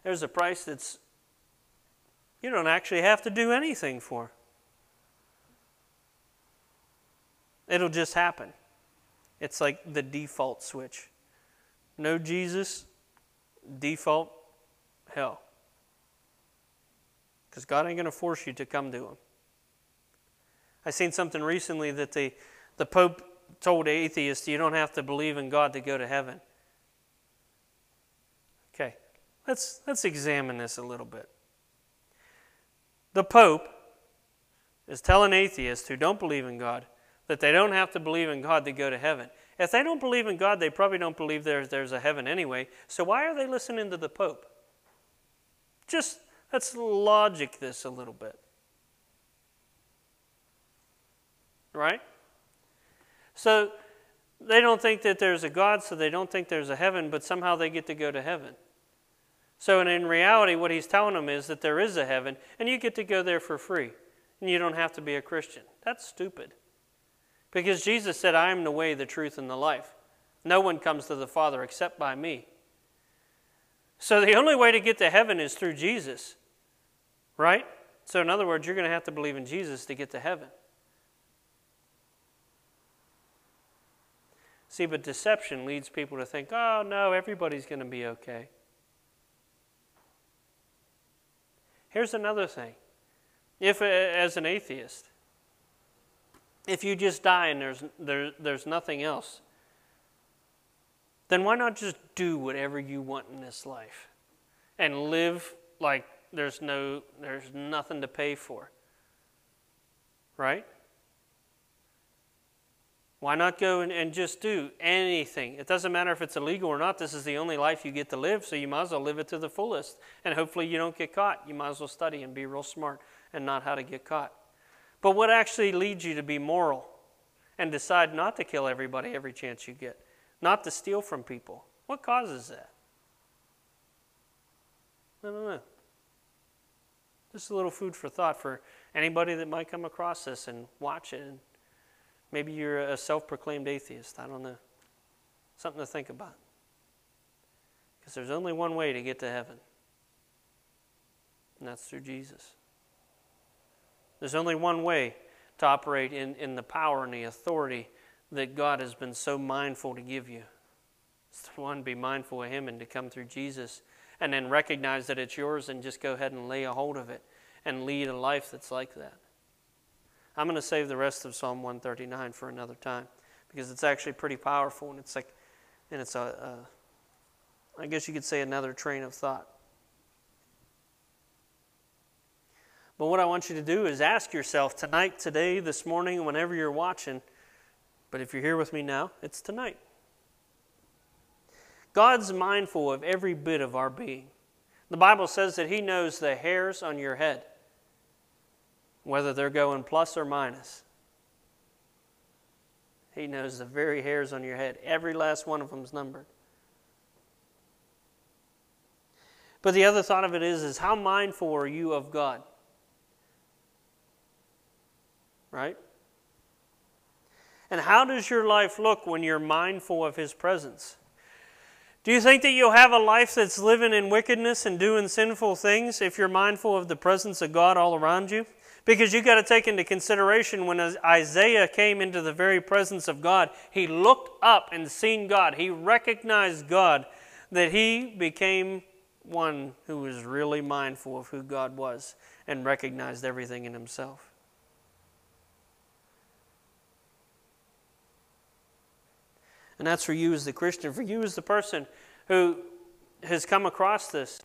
There's a price that's you don't actually have to do anything for. It'll just happen. It's like the default switch. No Jesus, default hell. Because God ain't going to force you to come to Him. I seen something recently that the, the Pope told atheists you don't have to believe in God to go to heaven. Okay, let's, let's examine this a little bit. The Pope is telling atheists who don't believe in God that they don't have to believe in God to go to heaven. If they don't believe in God, they probably don't believe there's, there's a heaven anyway. So why are they listening to the Pope? Just let's logic this a little bit. Right? So they don't think that there's a God, so they don't think there's a heaven, but somehow they get to go to heaven. So and in reality, what he's telling them is that there is a heaven, and you get to go there for free, and you don't have to be a Christian. That's stupid. Because Jesus said, I am the way, the truth, and the life. No one comes to the Father except by me. So the only way to get to heaven is through Jesus, right? So, in other words, you're going to have to believe in Jesus to get to heaven. See, but deception leads people to think, oh, no, everybody's going to be okay. Here's another thing. If, uh, as an atheist, if you just die and there's, there, there's nothing else, then why not just do whatever you want in this life and live like there's, no, there's nothing to pay for? Right? Why not go and, and just do anything? It doesn't matter if it's illegal or not. This is the only life you get to live, so you might as well live it to the fullest. And hopefully you don't get caught. You might as well study and be real smart and not how to get caught. But what actually leads you to be moral and decide not to kill everybody every chance you get, not to steal from people? What causes that? I don't know. Just a little food for thought for anybody that might come across this and watch it and Maybe you're a self proclaimed atheist. I don't know. Something to think about. Because there's only one way to get to heaven, and that's through Jesus. There's only one way to operate in, in the power and the authority that God has been so mindful to give you. It's the one, be mindful of Him and to come through Jesus and then recognize that it's yours and just go ahead and lay a hold of it and lead a life that's like that. I'm going to save the rest of Psalm 139 for another time because it's actually pretty powerful and it's like, and it's a, a I guess you could say another train of thought. But what I want you to do is ask yourself tonight, today, this morning, whenever you're watching, but if you're here with me now, it's tonight. God's mindful of every bit of our being. The Bible says that He knows the hairs on your head whether they're going plus or minus. He knows the very hairs on your head. Every last one of them's numbered. But the other thought of it is, is how mindful are you of God? Right? And how does your life look when you're mindful of His presence? Do you think that you'll have a life that's living in wickedness and doing sinful things if you're mindful of the presence of God all around you? Because you've got to take into consideration when Isaiah came into the very presence of God, he looked up and seen God. He recognized God, that he became one who was really mindful of who God was and recognized everything in himself. And that's for you as the Christian, for you as the person who has come across this.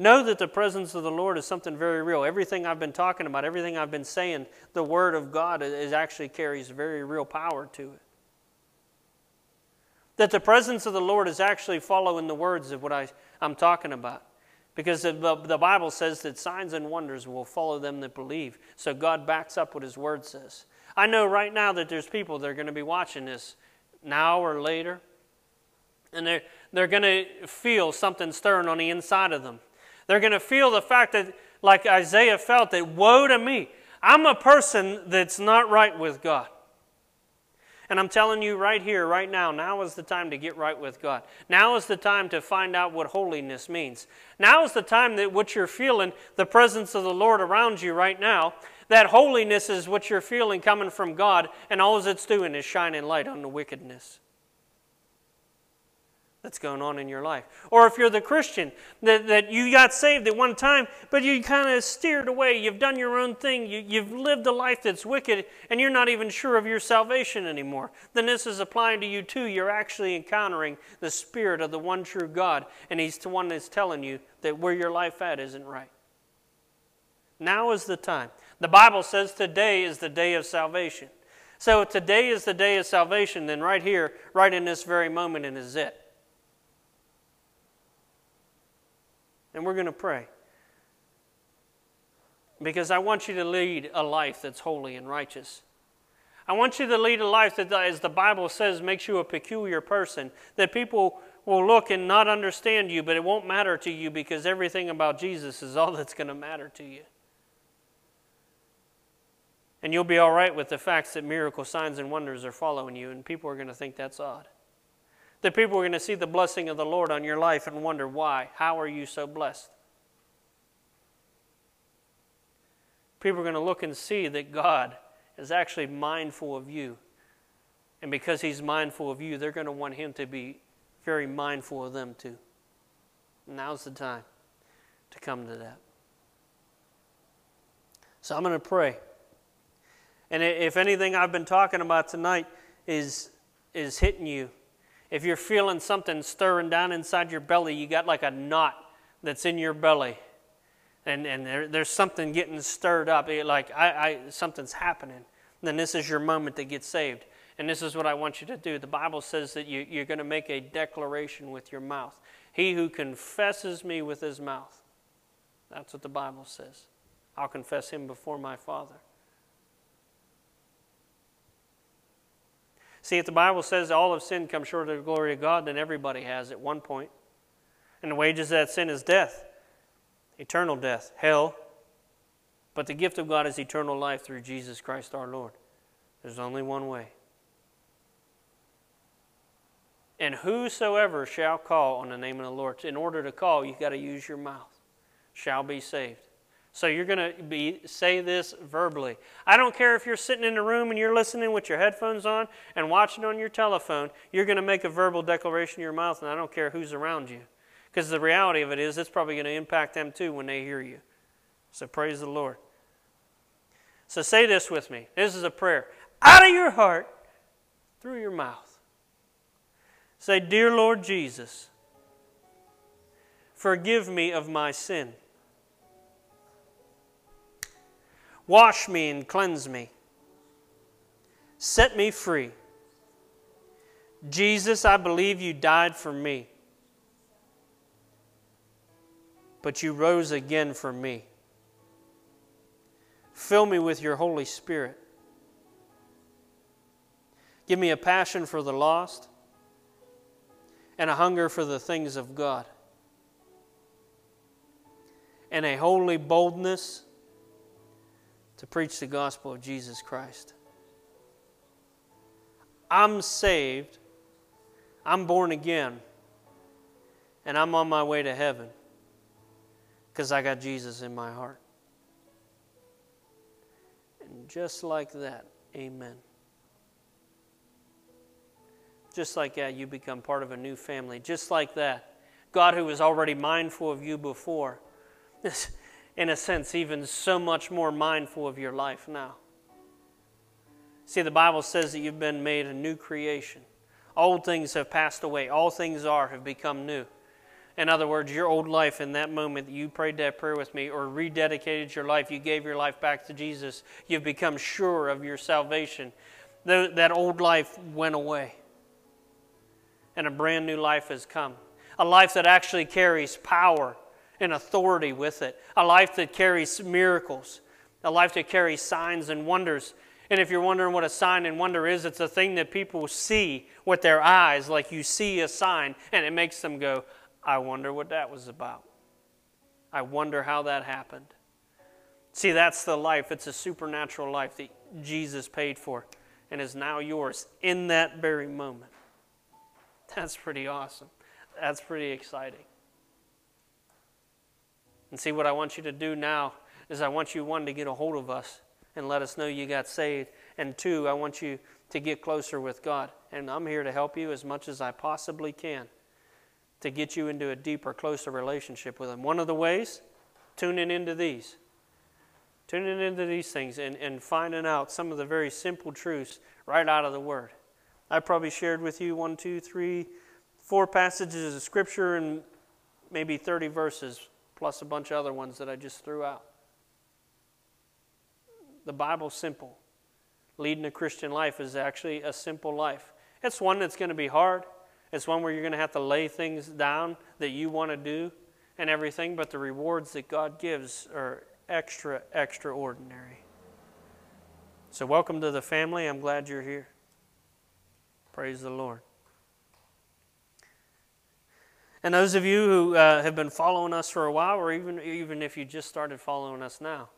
Know that the presence of the Lord is something very real. Everything I've been talking about, everything I've been saying, the Word of God is actually carries very real power to it. That the presence of the Lord is actually following the words of what I, I'm talking about. Because the, the Bible says that signs and wonders will follow them that believe. So God backs up what His Word says. I know right now that there's people that are going to be watching this now or later, and they're, they're going to feel something stirring on the inside of them. They're going to feel the fact that, like Isaiah felt, that woe to me. I'm a person that's not right with God. And I'm telling you right here, right now, now is the time to get right with God. Now is the time to find out what holiness means. Now is the time that what you're feeling, the presence of the Lord around you right now, That holiness is what you're feeling coming from God, and all it's doing is shining light on the wickedness that's going on in your life. Or if you're the Christian, that, that you got saved at one time, but you kind of steered away, you've done your own thing, you, you've lived a life that's wicked, and you're not even sure of your salvation anymore, then this is applying to you too. You're actually encountering the Spirit of the one true God, and He's the one that's telling you that where your life at isn't right. Now is the time. The Bible says today is the day of salvation. So today is the day of salvation, then right here, right in this very moment, and is it. And we're going to pray. Because I want you to lead a life that's holy and righteous. I want you to lead a life that, as the Bible says, makes you a peculiar person. That people will look and not understand you, but it won't matter to you because everything about Jesus is all that's going to matter to you. And you'll be all right with the facts that miracle signs and wonders are following you, and people are going to think that's odd. That people are going to see the blessing of the Lord on your life and wonder why. How are you so blessed? People are going to look and see that God is actually mindful of you. And because He's mindful of you, they're going to want Him to be very mindful of them too. Now's the time to come to that. So I'm going to pray. And if anything I've been talking about tonight is, is hitting you, if you're feeling something stirring down inside your belly, you got like a knot that's in your belly, and, and there, there's something getting stirred up, like I, I, something's happening, then this is your moment to get saved. And this is what I want you to do. The Bible says that you, you're going to make a declaration with your mouth. He who confesses me with his mouth. That's what the Bible says. I'll confess him before my Father. See, if the Bible says all of sin comes short of the glory of God, then everybody has at one point. And the wages of that sin is death, eternal death, hell. But the gift of God is eternal life through Jesus Christ our Lord. There's only one way. And whosoever shall call on the name of the Lord, in order to call, you've got to use your mouth, shall be saved. So you're going to be say this verbally. I don't care if you're sitting in a room and you're listening with your headphones on and watching on your telephone. You're going to make a verbal declaration in your mouth, and I don't care who's around you, because the reality of it is it's probably going to impact them too when they hear you. So praise the Lord. So say this with me. This is a prayer out of your heart, through your mouth. Say, Dear Lord Jesus, forgive me of my sin. Wash me and cleanse me. Set me free. Jesus, I believe you died for me, but you rose again for me. Fill me with your Holy Spirit. Give me a passion for the lost and a hunger for the things of God and a holy boldness to preach the gospel of Jesus Christ. I'm saved, I'm born again, and I'm on my way to heaven because I got Jesus in my heart. And just like that, amen. Just like that, you become part of a new family. Just like that, God, who was already mindful of you before, in a sense, even so much more mindful of your life now. See, the Bible says that you've been made a new creation. Old things have passed away, all things are have become new. In other words, your old life in that moment that you prayed that prayer with me or rededicated your life, you gave your life back to Jesus, you've become sure of your salvation. That old life went away. And a brand new life has come. A life that actually carries power and authority with it, a life that carries miracles, a life that carries signs and wonders. And if you're wondering what a sign and wonder is, it's a thing that people see with their eyes, like you see a sign, and it makes them go, I wonder what that was about. I wonder how that happened. See, that's the life. It's a supernatural life that Jesus paid for and is now yours in that very moment. That's pretty awesome. That's pretty exciting. And see, what I want you to do now is I want you, one, to get a hold of us. and let us know you got saved. And two, I want you to get closer with God. And I'm here to help you as much as I possibly can to get you into a deeper, closer relationship with Him. One of the ways, tuning into these. Tuning into these things and, and finding out some of the very simple truths right out of the Word. I probably shared with you one, two, three, four passages of Scripture and maybe 30 verses, plus a bunch of other ones that I just threw out. The Bible's simple. Leading a Christian life is actually a simple life. It's one that's going to be hard. It's one where you're going to have to lay things down that you want to do and everything, but the rewards that God gives are extra, extraordinary. So, welcome to the family. I'm glad you're here. Praise the Lord. And those of you who uh, have been following us for a while, or even, even if you just started following us now,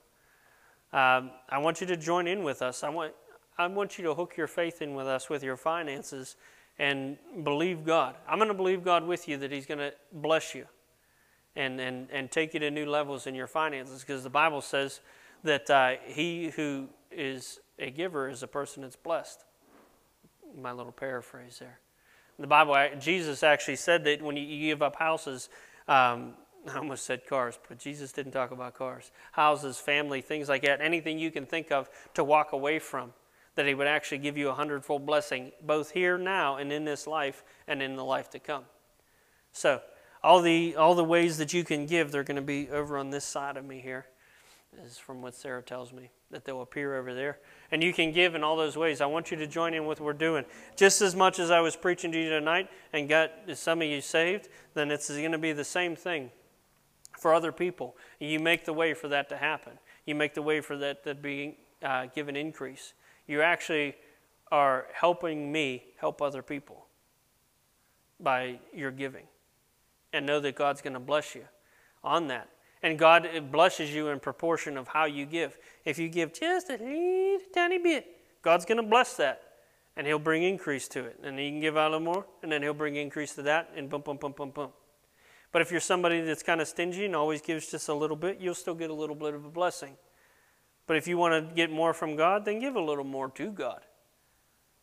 um, I want you to join in with us. I want, I want you to hook your faith in with us with your finances and believe God. I'm going to believe God with you that He's going to bless you and, and, and take you to new levels in your finances because the Bible says that uh, he who is a giver is a person that's blessed. My little paraphrase there. The Bible, Jesus actually said that when you give up houses, um, I almost said cars, but Jesus didn't talk about cars. Houses, family, things like that, anything you can think of to walk away from that He would actually give you a hundredfold blessing, both here now and in this life and in the life to come. So, all the, all the ways that you can give, they're going to be over on this side of me here. Is from what Sarah tells me, that they'll appear over there. And you can give in all those ways. I want you to join in with what we're doing. Just as much as I was preaching to you tonight and got some of you saved, then it's going to be the same thing for other people. You make the way for that to happen. You make the way for that to be uh, given increase you actually are helping me help other people by your giving. And know that God's going to bless you on that. And God blesses you in proportion of how you give. If you give just a little tiny bit, God's going to bless that. And He'll bring increase to it. And you can give out a little more, and then He'll bring increase to that, and boom, boom, boom, boom, boom. But if you're somebody that's kind of stingy and always gives just a little bit, you'll still get a little bit of a blessing. But if you want to get more from God, then give a little more to God.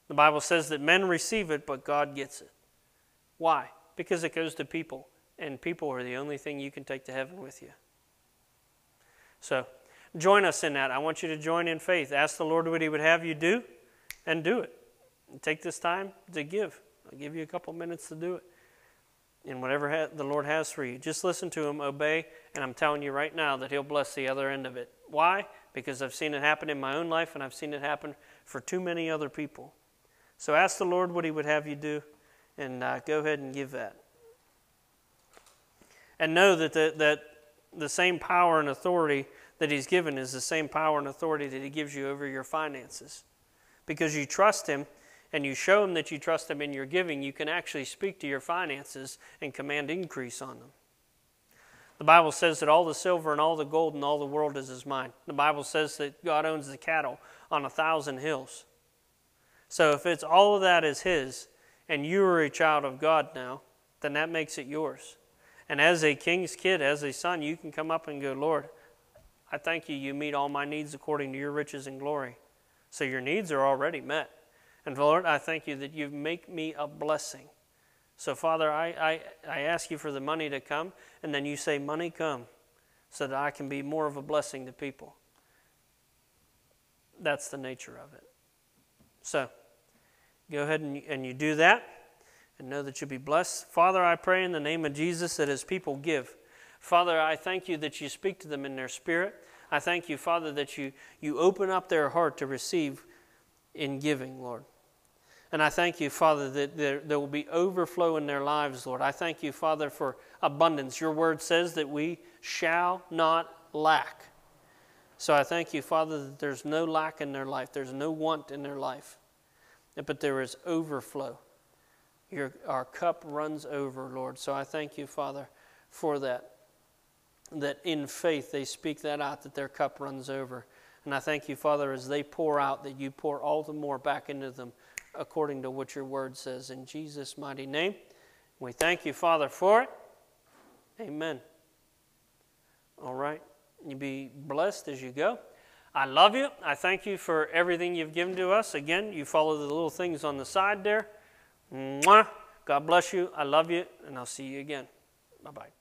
The Bible says that men receive it, but God gets it. Why? Because it goes to people, and people are the only thing you can take to heaven with you. So, join us in that. I want you to join in faith. Ask the Lord what He would have you do, and do it. And take this time to give. I'll give you a couple minutes to do it. And whatever the Lord has for you, just listen to Him, obey, and I'm telling you right now that He'll bless the other end of it. Why? because I've seen it happen in my own life and I've seen it happen for too many other people. So ask the Lord what He would have you do and uh, go ahead and give that. And know that the, that the same power and authority that He's given is the same power and authority that He gives you over your finances. Because you trust Him and you show Him that you trust Him in your giving, you can actually speak to your finances and command increase on them. The Bible says that all the silver and all the gold and all the world is his mine. The Bible says that God owns the cattle on a thousand hills. So if it's all of that is his, and you are a child of God now, then that makes it yours. And as a king's kid, as a son, you can come up and go, Lord, I thank you, you meet all my needs according to your riches and glory. So your needs are already met. And Lord, I thank you that you make me a blessing. So, Father, I, I, I ask you for the money to come, and then you say, Money come, so that I can be more of a blessing to people. That's the nature of it. So, go ahead and, and you do that and know that you'll be blessed. Father, I pray in the name of Jesus that as people give, Father, I thank you that you speak to them in their spirit. I thank you, Father, that you, you open up their heart to receive in giving, Lord. And I thank you, Father, that there, there will be overflow in their lives, Lord. I thank you, Father, for abundance. Your word says that we shall not lack. So I thank you, Father, that there's no lack in their life, there's no want in their life, but there is overflow. Your, our cup runs over, Lord. So I thank you, Father, for that. That in faith they speak that out, that their cup runs over. And I thank you, Father, as they pour out, that you pour all the more back into them according to what your word says. In Jesus' mighty name, we thank you, Father, for it. Amen. All right. You be blessed as you go. I love you. I thank you for everything you've given to us. Again, you follow the little things on the side there. Mwah. God bless you. I love you, and I'll see you again. Bye bye.